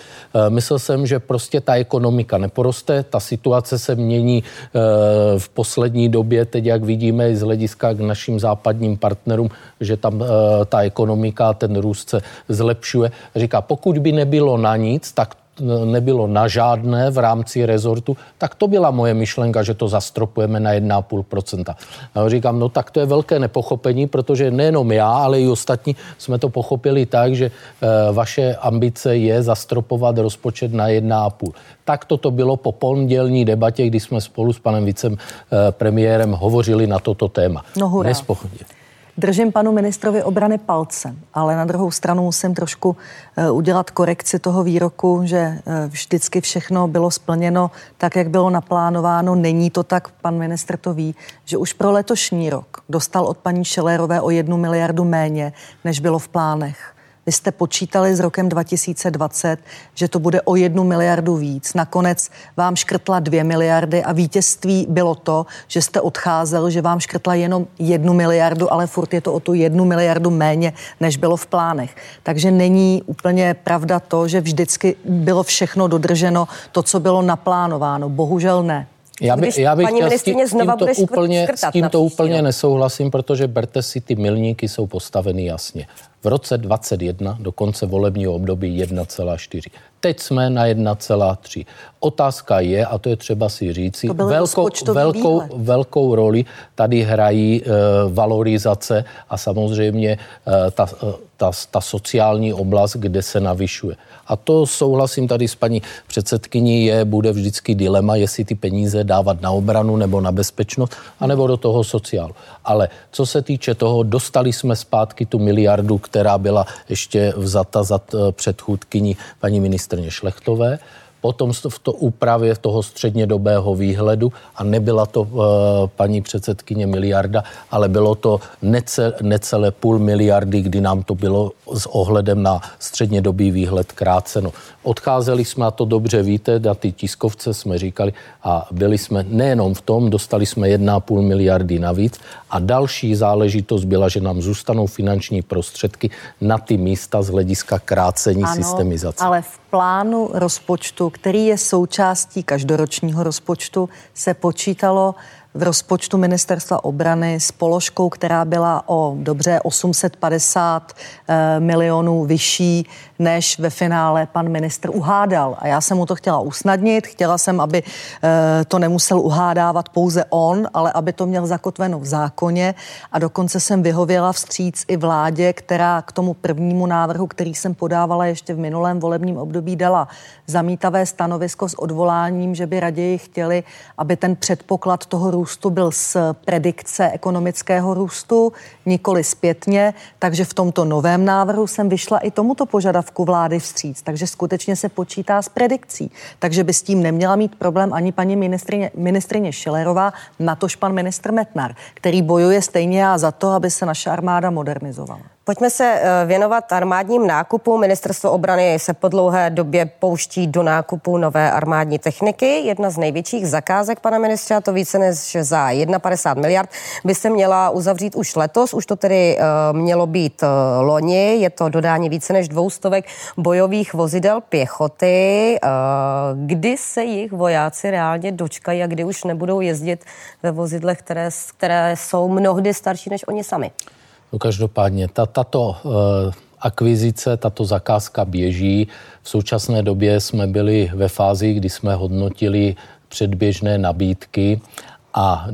myslel jsem, že prostě ta ekonomika neporoste, ta situace se mění uh, v poslední době, teď jak vidíme z hlediska k našim západním partnerům, že tam ta ekonomika, ten růst se zlepšuje. Říká, pokud by nebylo na nic, tak nebylo na žádné v rámci rezortu, tak to byla moje myšlenka, že to zastropujeme na 1,5%. A říkám, no tak to je velké nepochopení, protože nejenom já, ale i ostatní jsme to pochopili tak, že eh, vaše ambice je zastropovat rozpočet na 1,5. Tak toto bylo po pondělní debatě, kdy jsme spolu s panem vicepremiérem hovořili na toto téma. No hurá. Nespochybně. Držím panu ministrovi obrany palce, ale na druhou stranu musím trošku uh, udělat korekci toho výroku, že uh, vždycky všechno bylo splněno tak, jak bylo naplánováno. Není to tak, pan ministr to ví, že už pro letošní rok dostal od paní Šelérové o jednu miliardu méně, než bylo v plánech. Vy jste počítali s rokem 2020, že to bude o jednu miliardu víc. Nakonec vám škrtla dvě miliardy a vítězství bylo to, že jste odcházel, že vám škrtla jenom jednu miliardu, ale furt je to o tu jednu miliardu méně, než bylo v plánech. Takže není úplně pravda to, že vždycky bylo všechno dodrženo, to, co bylo naplánováno. Bohužel ne. Já, by, já bych chtěl s, tím, znova tímto úplně, s tímto úplně nesouhlasím, protože berte si, ty milníky jsou postaveny jasně v roce 2021 do konce volebního období 1,4. Teď jsme na 1,3. Otázka je, a to je třeba si říci, velkou, velkou, velkou roli tady hrají e, valorizace a samozřejmě e, ta, e, ta, ta sociální oblast, kde se navyšuje. A to souhlasím tady s paní předsedkyní, je, bude vždycky dilema, jestli ty peníze dávat na obranu nebo na bezpečnost, anebo do toho sociálu. Ale co se týče toho, dostali jsme zpátky tu miliardu, která byla ještě vzata za předchůdkyní paní ministrně Šlechtové potom v to úpravě toho střednědobého výhledu a nebyla to uh, paní předsedkyně miliarda, ale bylo to nece, necelé půl miliardy, kdy nám to bylo s ohledem na střednědobý výhled kráceno. Odcházeli jsme, a to dobře víte, na ty tiskovce jsme říkali a byli jsme nejenom v tom, dostali jsme 1,5 miliardy navíc a další záležitost byla, že nám zůstanou finanční prostředky na ty místa z hlediska krácení ano, systemizace. ale v plánu rozpočtu, který je součástí každoročního rozpočtu, se počítalo v rozpočtu ministerstva obrany s položkou, která byla o dobře 850 eh, milionů vyšší, než ve finále pan ministr uhádal. A já jsem mu to chtěla usnadnit, chtěla jsem, aby eh, to nemusel uhádávat pouze on, ale aby to měl zakotveno v zákoně a dokonce jsem vyhověla vstříc i vládě, která k tomu prvnímu návrhu, který jsem podávala ještě v minulém volebním období, dala zamítavé stanovisko s odvoláním, že by raději chtěli, aby ten předpoklad toho růstu byl z predikce ekonomického růstu, nikoli zpětně, takže v tomto novém návrhu jsem vyšla i tomuto požadavku vlády vstříc, takže skutečně se počítá s predikcí, takže by s tím neměla mít problém ani paní ministrině, ministrině Šilerová, natož pan ministr Metnar, který bojuje stejně a za to, aby se naše armáda modernizovala. Pojďme se eh, věnovat armádním nákupům. Ministerstvo obrany se po dlouhé době pouští do nákupu nové armádní techniky. Jedna z největších zakázek, pana ministře, a to více než za 51 miliard, by se měla uzavřít už letos. Už to tedy uh, mělo být uh, loni. Je to dodání více než dvoustovek bojových vozidel pěchoty. Kdy se jich vojáci reálně dočkají a kdy už nebudou jezdit ve vozidlech, které, které jsou mnohdy starší než oni sami? No každopádně, ta, tato uh, akvizice, tato zakázka běží. V současné době jsme byli ve fázi, kdy jsme hodnotili předběžné nabídky a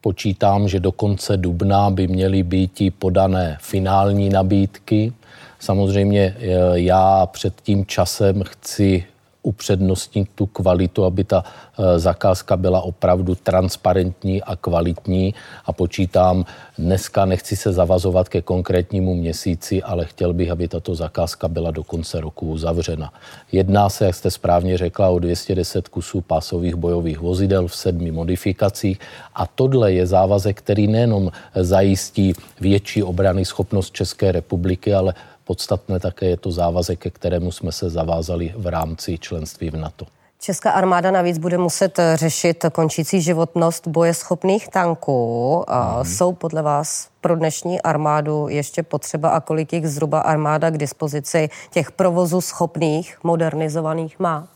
počítám, že do konce dubna by měly být i podané finální nabídky. Samozřejmě eh, já před tím časem chci upřednostnit tu kvalitu, aby ta eh, zakázka byla opravdu transparentní a kvalitní a počítám, dneska nechci se zavazovat ke konkrétnímu měsíci, ale chtěl bych, aby tato zakázka byla do konce roku uzavřena. Jedná se, jak jste správně řekla, o 210 kusů pásových bojových vozidel v sedmi modifikacích a tohle je závazek, který nejenom zajistí větší obrany schopnost České republiky, ale Podstatné také je to závazek, ke kterému jsme se zavázali v rámci členství v NATO. Česká armáda navíc bude muset řešit končící životnost bojeschopných tanků. Hmm. Jsou podle vás pro dnešní armádu ještě potřeba a kolik jich zhruba armáda k dispozici těch provozu schopných, modernizovaných má?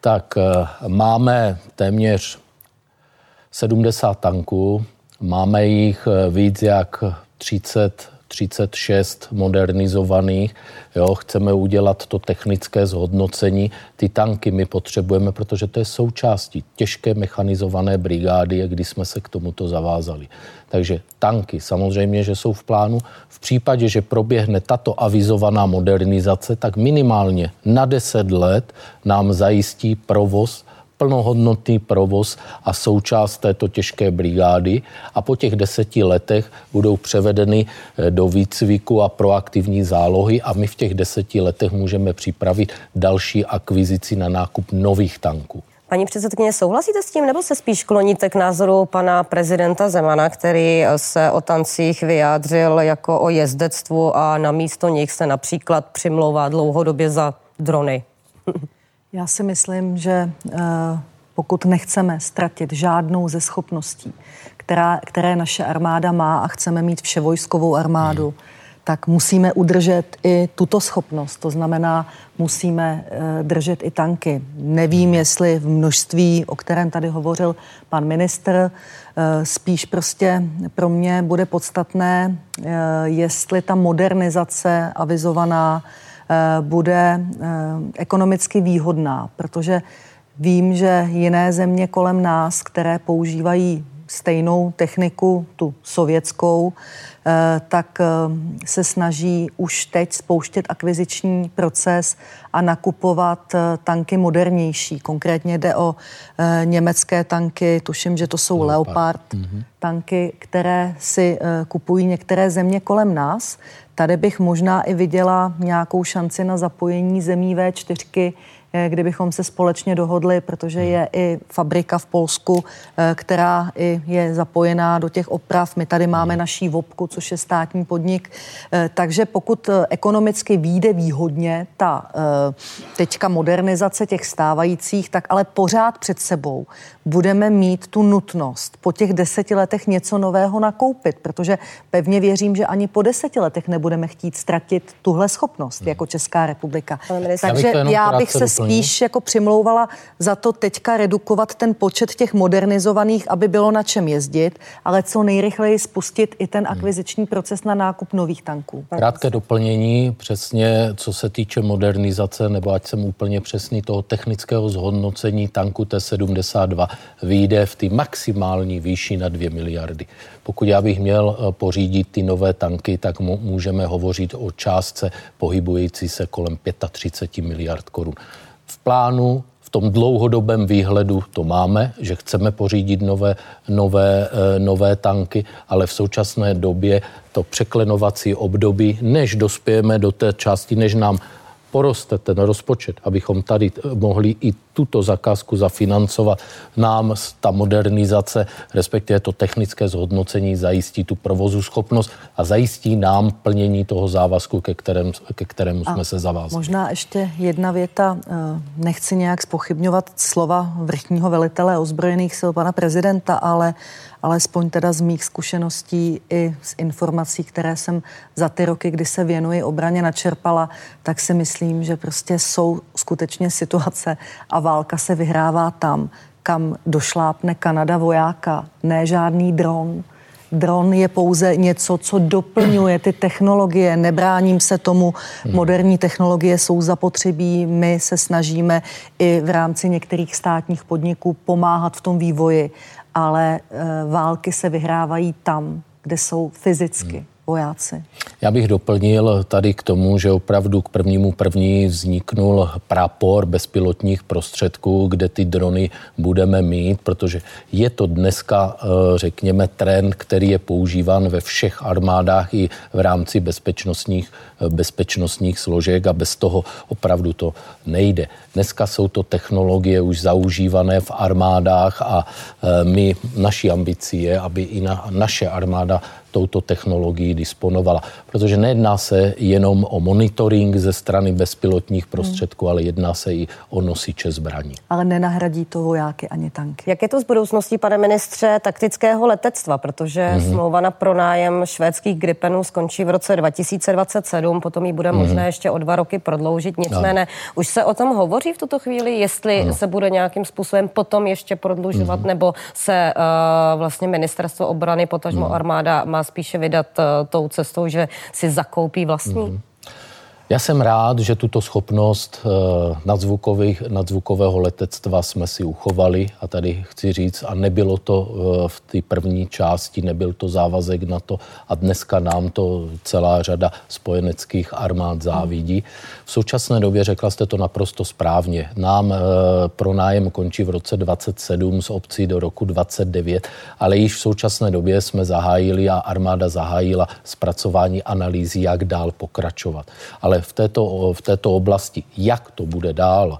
Tak eh, máme téměř 70 tanků, máme jich eh, víc jak 30 36 modernizovaných. Jo, chceme udělat to technické zhodnocení. Ty tanky my potřebujeme, protože to je součástí těžké mechanizované brigády, kdy jsme se k tomuto zavázali. Takže tanky samozřejmě, že jsou v plánu. V případě, že proběhne tato avizovaná modernizace, tak minimálně na 10 let nám zajistí provoz plnohodnotný provoz a součást této těžké brigády a po těch deseti letech budou převedeny eh, do výcviku a proaktivní zálohy a my v těch deseti letech můžeme připravit další akvizici na nákup nových tanků. Paní předsedkyně, souhlasíte s tím, nebo se spíš kloníte k názoru pana prezidenta Zemana, který se o tancích vyjádřil jako o jezdectvu a na místo nich se například přimlouvá dlouhodobě za drony? Já si myslím, že eh, pokud nechceme ztratit žádnou ze schopností, která, které naše armáda má a chceme mít vševojskovou armádu, hmm. tak musíme udržet i tuto schopnost. To znamená, musíme uh, držet i tanky. Nevím, jestli v množství, o kterém tady hovořil pan ministr, uh, spíš prostě pro mě bude podstatné, jestli ta modernizace avizovaná Eh, bude eh, ekonomicky výhodná, protože vím, že jiné země kolem nás, které používají stejnou techniku, tu sovětskou, eh, tak se snaží už teď spouštět akviziční proces a nakupovat tanky modernější. Konkrétně jde o německé tanky, tuším, že to jsou Leopard, Leopard mm-hmm. tanky, které si kupují některé země kolem nás. Tady bych možná i viděla nějakou šanci na zapojení zemí V4 Eh, kdybychom se společně dohodli, protože je i fabrika v Polsku, eh, která i je zapojená do těch oprav. My tady máme naší VOPku, což je státní podnik. Eh, takže pokud ekonomicky výjde výhodně ta teďka modernizace těch stávajících, tak ale pořád před sebou budeme mít tu nutnost po těch deseti letech něco nového nakoupit, protože pevně věřím, že ani po deseti letech nebudeme chtít ztratit tuhle schopnost jako Česká republika. Takže já bych se spíš jako přimlouvala za to teďka redukovat ten počet těch modernizovaných, aby bylo na čem jezdit, ale co nejrychleji spustit i ten hmm. akviziční proces na nákup nových tanků. Krátké doplnění, přesně co se týče modernizace, nebo ať jsem úplně přesný, toho technického zhodnocení tanku T-72 vyjde v té maximální výši na 2 miliardy. Pokud já bych měl eh, pořídit ty nové tanky, tak můžeme hovořit o částce pohybující se kolem 35 miliard korun plánu, v tom dlouhodobém výhledu to máme, že chceme pořídit nové, nové, eh, nové tanky, ale v současné době to překlenovací období, než dospějeme do té části, než nám poroste ten rozpočet, abychom tady eh, mohli i tuto zakázku zafinancovat, nám ta modernizace, respektive to technické zhodnocení zajistí tu provozu schopnost a zajistí nám plnění toho závazku, ke, kterém, ke kterému a jsme se zavázali. Možná ještě jedna věta. Eh, nechci nějak spochybňovat slova vrchního velitele ozbrojených sil pana prezidenta, ale alespoň teda z mých zkušeností i z informací, které jsem za ty roky, kdy se věnuji obraně, načerpala, tak si myslím, že prostě jsou skutečně situace a válka se vyhrává tam, kam došlápne Kanada vojáka, ne žádný dron. Dron je pouze něco, co doplňuje ty technologie. Nebráním se tomu. Moderní technologie jsou zapotřebí. My se snažíme i v rámci některých státních podniků pomáhat v tom vývoji ale eh, války se vyhrávají tam, kde jsou fyzicky. Hmm vojáci. Já bych doplnil tady k tomu, že opravdu k prvnímu první vzniknul prapor bezpilotních prostředků, kde ty drony budeme mít, protože je to dneska, eh, řekněme, trend, který je používán ve všech armádách i v rámci bezpečnostních, eh, bezpečnostních složek a bez toho opravdu to nejde. Dneska jsou to technologie už zaužívané v armádách a eh, my, naší ambicí je, aby i na, naše armáda touto technologií disponovala. Protože nejedná se jenom o monitoring ze strany bezpilotních prostředků, hmm. ale jedná se i o nosiče zbraní. Ale nenahradí to vojáky ani tanky. Jak je to s budoucností, pane ministře, taktického letectva? Protože hmm. smlouva na pronájem švédských Gripenů skončí v roce 2027, potom ji bude hmm. možné ještě o dva roky prodloužit. Nicméně, no. už se o tom hovoří v tuto chvíli, jestli no. se bude nějakým způsobem potom ještě prodlužovat, hmm. nebo se uh, vlastně ministerstvo obrany, potažmo no. armáda má spíše vydat uh, tou cestou, že si zakoupí vlastní? Hmm. Já jsem rád, že tuto schopnost eh, nadzvukového letectva jsme si uchovali a tady chci říct, a nebylo to eh, v té první části, nebyl to závazek na to a dneska nám to celá řada spojeneckých armád závidí. V současné době řekla jste to naprosto správně. Nám eh, pronájem končí v roce 27 z obcí do roku 29, ale již v současné době jsme zahájili a armáda zahájila zpracování analýzy, jak dál pokračovat. Ale ale v této, v této oblasti, jak to bude dál,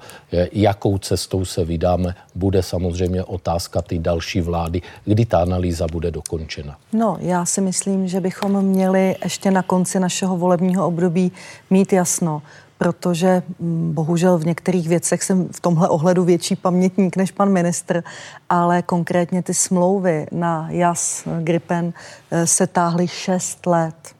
jakou cestou se vydáme, bude samozřejmě otázka ty další vlády, kdy ta analýza bude dokončena. No, já si myslím, že bychom měli ještě na konci našeho volebního období mít jasno, protože mm, bohužel v některých věcech jsem v tomhle ohledu větší pamětník než pan ministr, ale konkrétně ty smlouvy na JAS Gripen eh, se táhly 6 let.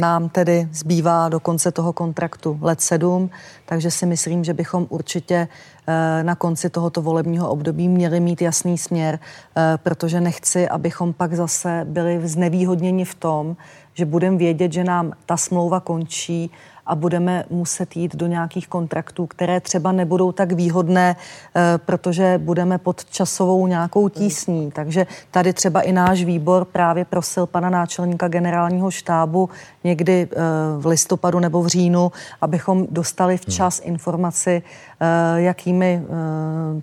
Nám tedy zbývá do konce toho kontraktu let sedm, takže si myslím, že bychom určitě eh, na konci tohoto volebního období měli mít jasný směr, eh, protože nechci, abychom pak zase byli znevýhodněni v tom, že budeme vědět, že nám ta smlouva končí a budeme muset jít do nějakých kontraktů, které třeba nebudou tak výhodné, eh, protože budeme pod časovou nějakou tísní. Takže tady třeba i náš výbor právě prosil pana náčelníka generálního štábu někdy eh, v listopadu nebo v říjnu, abychom dostali včas hmm. informaci, eh, jakými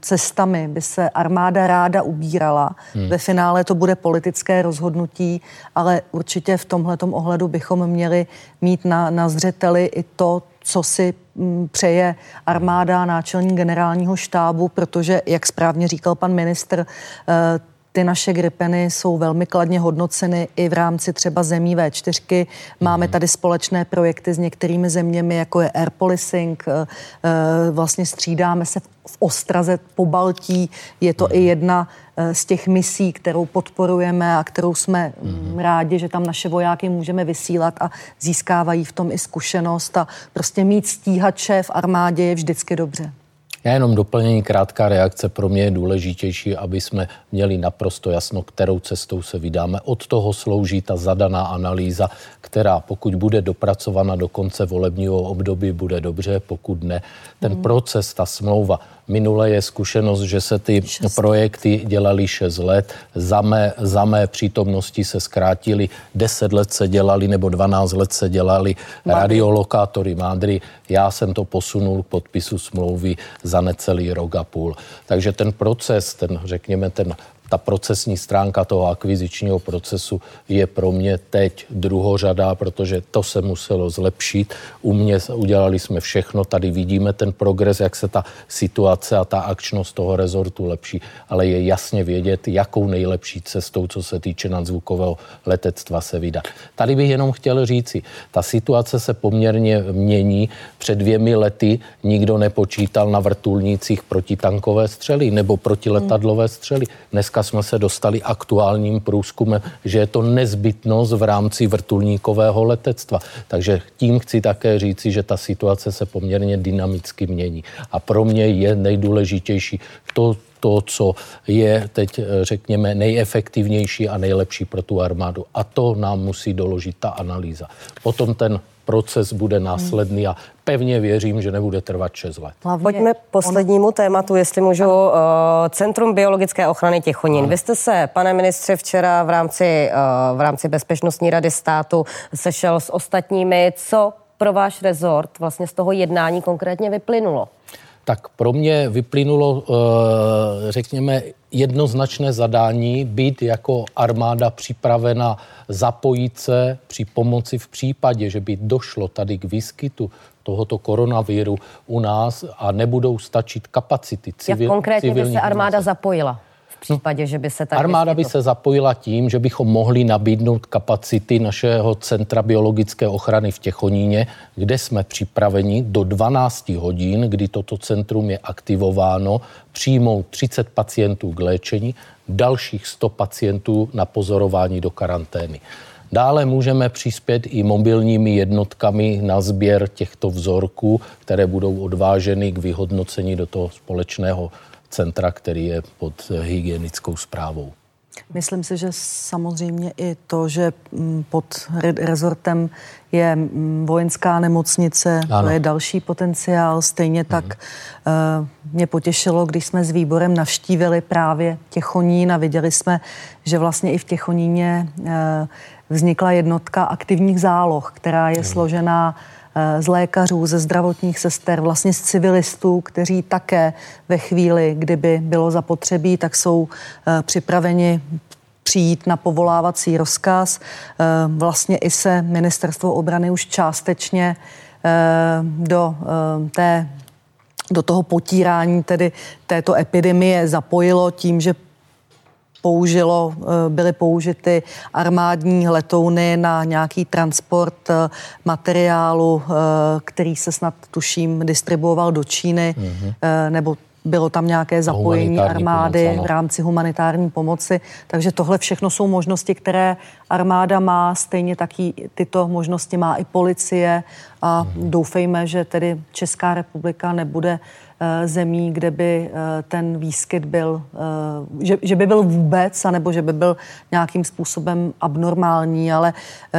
cestami by se armáda ráda ubírala. Hmm. Ve finále to bude politické rozhodnutí, ale určitě v tomhletom ohledu bychom měli mít na, na zřeteli i to, co si mm, přeje armáda, náčelní generálního štábu, protože, jak správně říkal pan ministr, eh, ty naše gripeny jsou velmi kladně hodnoceny i v rámci třeba zemí V4. Máme mhm. tady společné projekty s některými zeměmi, jako je air policing. Eh, eh, vlastně střídáme se v Ostraze po Baltí. Je to i mhm. jedna eh, z těch misí, kterou podporujeme a kterou jsme mm. rádi, že tam naše vojáky můžeme vysílat a získávají v tom i zkušenost a prostě mít stíhače v armádě je vždycky dobře. Já jenom doplnění, krátká reakce. Pro mě je důležitější, aby jsme měli naprosto jasno, kterou cestou se vydáme. Od toho slouží ta zadaná analýza, která pokud bude dopracovaná do konce volebního období, bude dobře, pokud ne. Ten hmm. proces, ta smlouva, Minule je zkušenost, že se ty šest. projekty dělali 6 let. Za mé, za mé přítomnosti se zkrátili. 10 let se dělali nebo 12 let se dělali Madry. radiolokátory Madry. Já jsem to posunul k podpisu smlouvy za necelý rok a půl. Takže ten proces, ten, řekněme, ten ta procesní stránka toho akvizičního procesu je pro mě teď druhořadá, protože to se muselo zlepšit. U mě udělali jsme všechno, tady vidíme ten progres, jak se ta situace a ta akčnost toho rezortu lepší, ale je jasně vědět, jakou nejlepší cestou, co se týče nadzvukového letectva se vydat. Tady bych jenom chtěl říci, ta situace se poměrně mění. Před dvěmi lety nikdo nepočítal na vrtulnících protitankové střely nebo protiletadlové střely. Dneska jsme se dostali aktuálním průzkumem, že je to nezbytnost v rámci vrtulníkového letectva. Takže tím chci také říci, že ta situace se poměrně dynamicky mění. A pro mě je nejdůležitější to, to, co je teď, řekněme, nejefektivnější a nejlepší pro tu armádu. A to nám musí doložit ta analýza. Potom ten proces bude následný a pevně věřím, že nebude trvat 6 let. Hlavně Pojďme poslednímu on... tématu, jestli můžu. Uh, Centrum biologické ochrany Těchonín. Vy jste se, pane ministře, včera v rámci, uh, v rámci Bezpečnostní rady státu sešel s ostatními. Co pro váš rezort vlastně z toho jednání konkrétně vyplynulo? Tak pro mě vyplynulo, eh, řekněme, jednoznačné zadání být jako armáda připravena zapojit se při pomoci v případě, že by došlo tady k výskytu tohoto koronaviru u nás a nebudou stačit kapacity. Civil, Jak konkrétně by se armáza zapojila? Případě, že by se tak Armáda by se zapojila tím, že bychom mohli nabídnout kapacity našeho Centra biologické ochrany v Těchoníně, kde jsme připraveni do 12 hodin, kdy toto centrum je aktivováno, přijmout 30 pacientů k léčení, dalších 100 pacientů na pozorování do karantény. Dále můžeme přispět i mobilními jednotkami na sběr těchto vzorků, které budou odváženy k vyhodnocení do toho společného centra, který je pod hygienickou zprávou. Myslím si, že samozřejmě i to, že mm, pod rezortem je mm, vojenská nemocnice, ano. to je další potenciál. Stejně mhm. tak uh, mě potěšilo, když jsme s výborem navštívili právě Těchonín a viděli jsme, že vlastně i v Těchoníně uh, vznikla jednotka aktivních záloh, která je složená eh, z lékařů, ze zdravotních sester, vlastně z civilistů, kteří také ve chvíli, kdyby bylo zapotřebí, tak jsou eh, připraveni přijít na povolávací rozkaz. Eh, vlastně i se ministerstvo obrany už částečně do té do toho potírání tedy této epidemie zapojilo tím, že použilo, eh, byly použity armádní letouny na nějaký transport eh, materiálu, eh, který se snad tuším distribuoval do Číny, mm-hmm. nebo bylo tam nějaké zapojení armády pomoc, v rámci humanitární pomoci. Takže tohle všechno jsou možnosti, které armáda má, stejně taky tyto možnosti má i policie a mm. doufejme, že tedy Česká republika nebude uh, zemí, kde by uh, ten výskyt byl, uh, že, že by byl vůbec, anebo že by byl nějakým způsobem abnormální, ale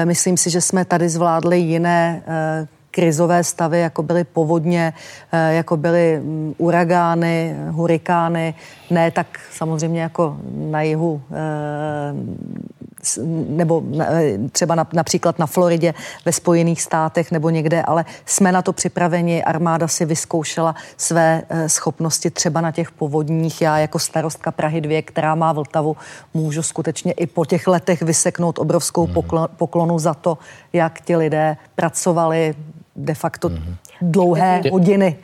myslím si, že jsme tady zvládli jiné krizové stavy, jako byly povodně, eh, jako byly mm, uragány, hurikány, ne tak samozřejmě jako na jihu eh, nebo eh, třeba například na Floridě ve Spojených státech nebo někde, ale jsme na to připraveni. Armáda si vyzkoušela své schopnosti třeba na těch povodních. Já jako starostka Prahy 2, která má Vltavu, můžu skutečně i po těch letech vyseknout obrovskou mhm. poklonu za to, jak ti lidé pracovali, de facto mm-hmm. dlouhé hodiny.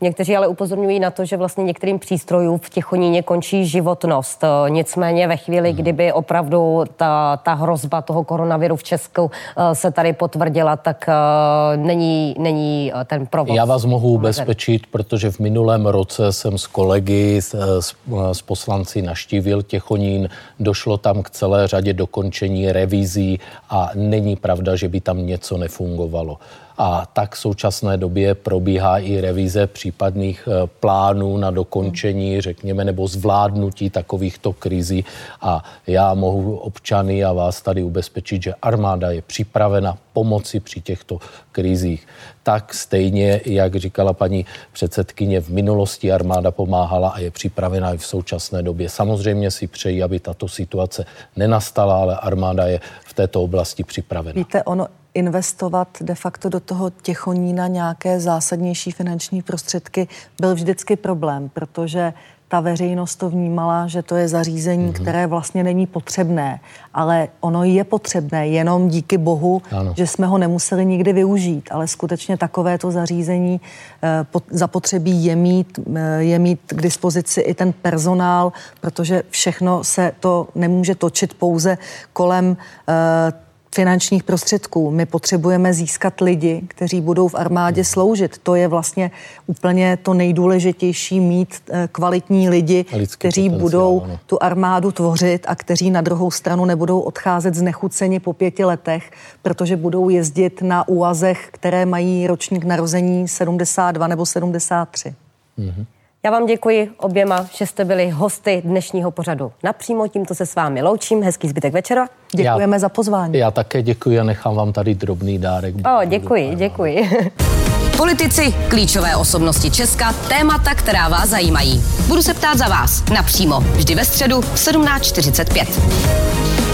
Někteří ale upozorňují na to, že vlastně některým přístrojům v Těchoníně končí životnost. Nicméně ve chvíli, hmm. kdyby opravdu ta, ta hrozba toho koronaviru v Česku eh, se tady potvrdila, tak eh, není, není eh, ten provoz. Já vás mohu ubezpečit, protože v minulém roce jsem s kolegy, s, s, s poslanci naštívil Těchonín, došlo tam k celé řadě dokončení revizí a není pravda, že by tam něco nefungovalo a tak v současné době probíhá i revize případných eh, plánů na dokončení, řekněme, nebo zvládnutí takovýchto krizí a já mohu občany a vás tady ubezpečit, že armáda je připravena pomoci při těchto krizích. Tak stejně, jak říkala paní předsedkyně, v minulosti armáda pomáhala a je připravena i v současné době. Samozřejmě si přeji, aby tato situace nenastala, ale armáda je v této oblasti připravena. Víte, ono investovat de facto do toho těchonína nějaké zásadnější finanční prostředky byl vždycky problém, protože ta veřejnost to vnímala, že to je zařízení, mm-hmm. které vlastně není potřebné, ale ono je potřebné, jenom díky bohu, ano. že jsme ho nemuseli nikdy využít, ale skutečně takovéto zařízení e, zapotřebí je mít, e, je mít k dispozici i ten personál, protože všechno se to nemůže točit pouze kolem e, finančních prostředků. My potřebujeme získat lidi, kteří budou v armádě sloužit. To je vlastně úplně to nejdůležitější mít eh, kvalitní lidi, kteří budou ano. tu armádu tvořit a kteří na druhou stranu nebudou odcházet znechuceně po pěti letech, protože budou jezdit na úvazech, které mají ročník narození 72 nebo 73. Mm-hmm. Já vám děkuji oběma, že jste byli hosty dnešního pořadu. Napřímo tímto se s vámi loučím. Hezký zbytek večera. Děkujeme já, za pozvání. Já také děkuji a nechám vám tady drobný dárek. O, děkuji, děkuji. Politici, klíčové osobnosti Česka, témata, která vás zajímají. Budu se ptát za vás napřímo, vždy ve středu v 17.45.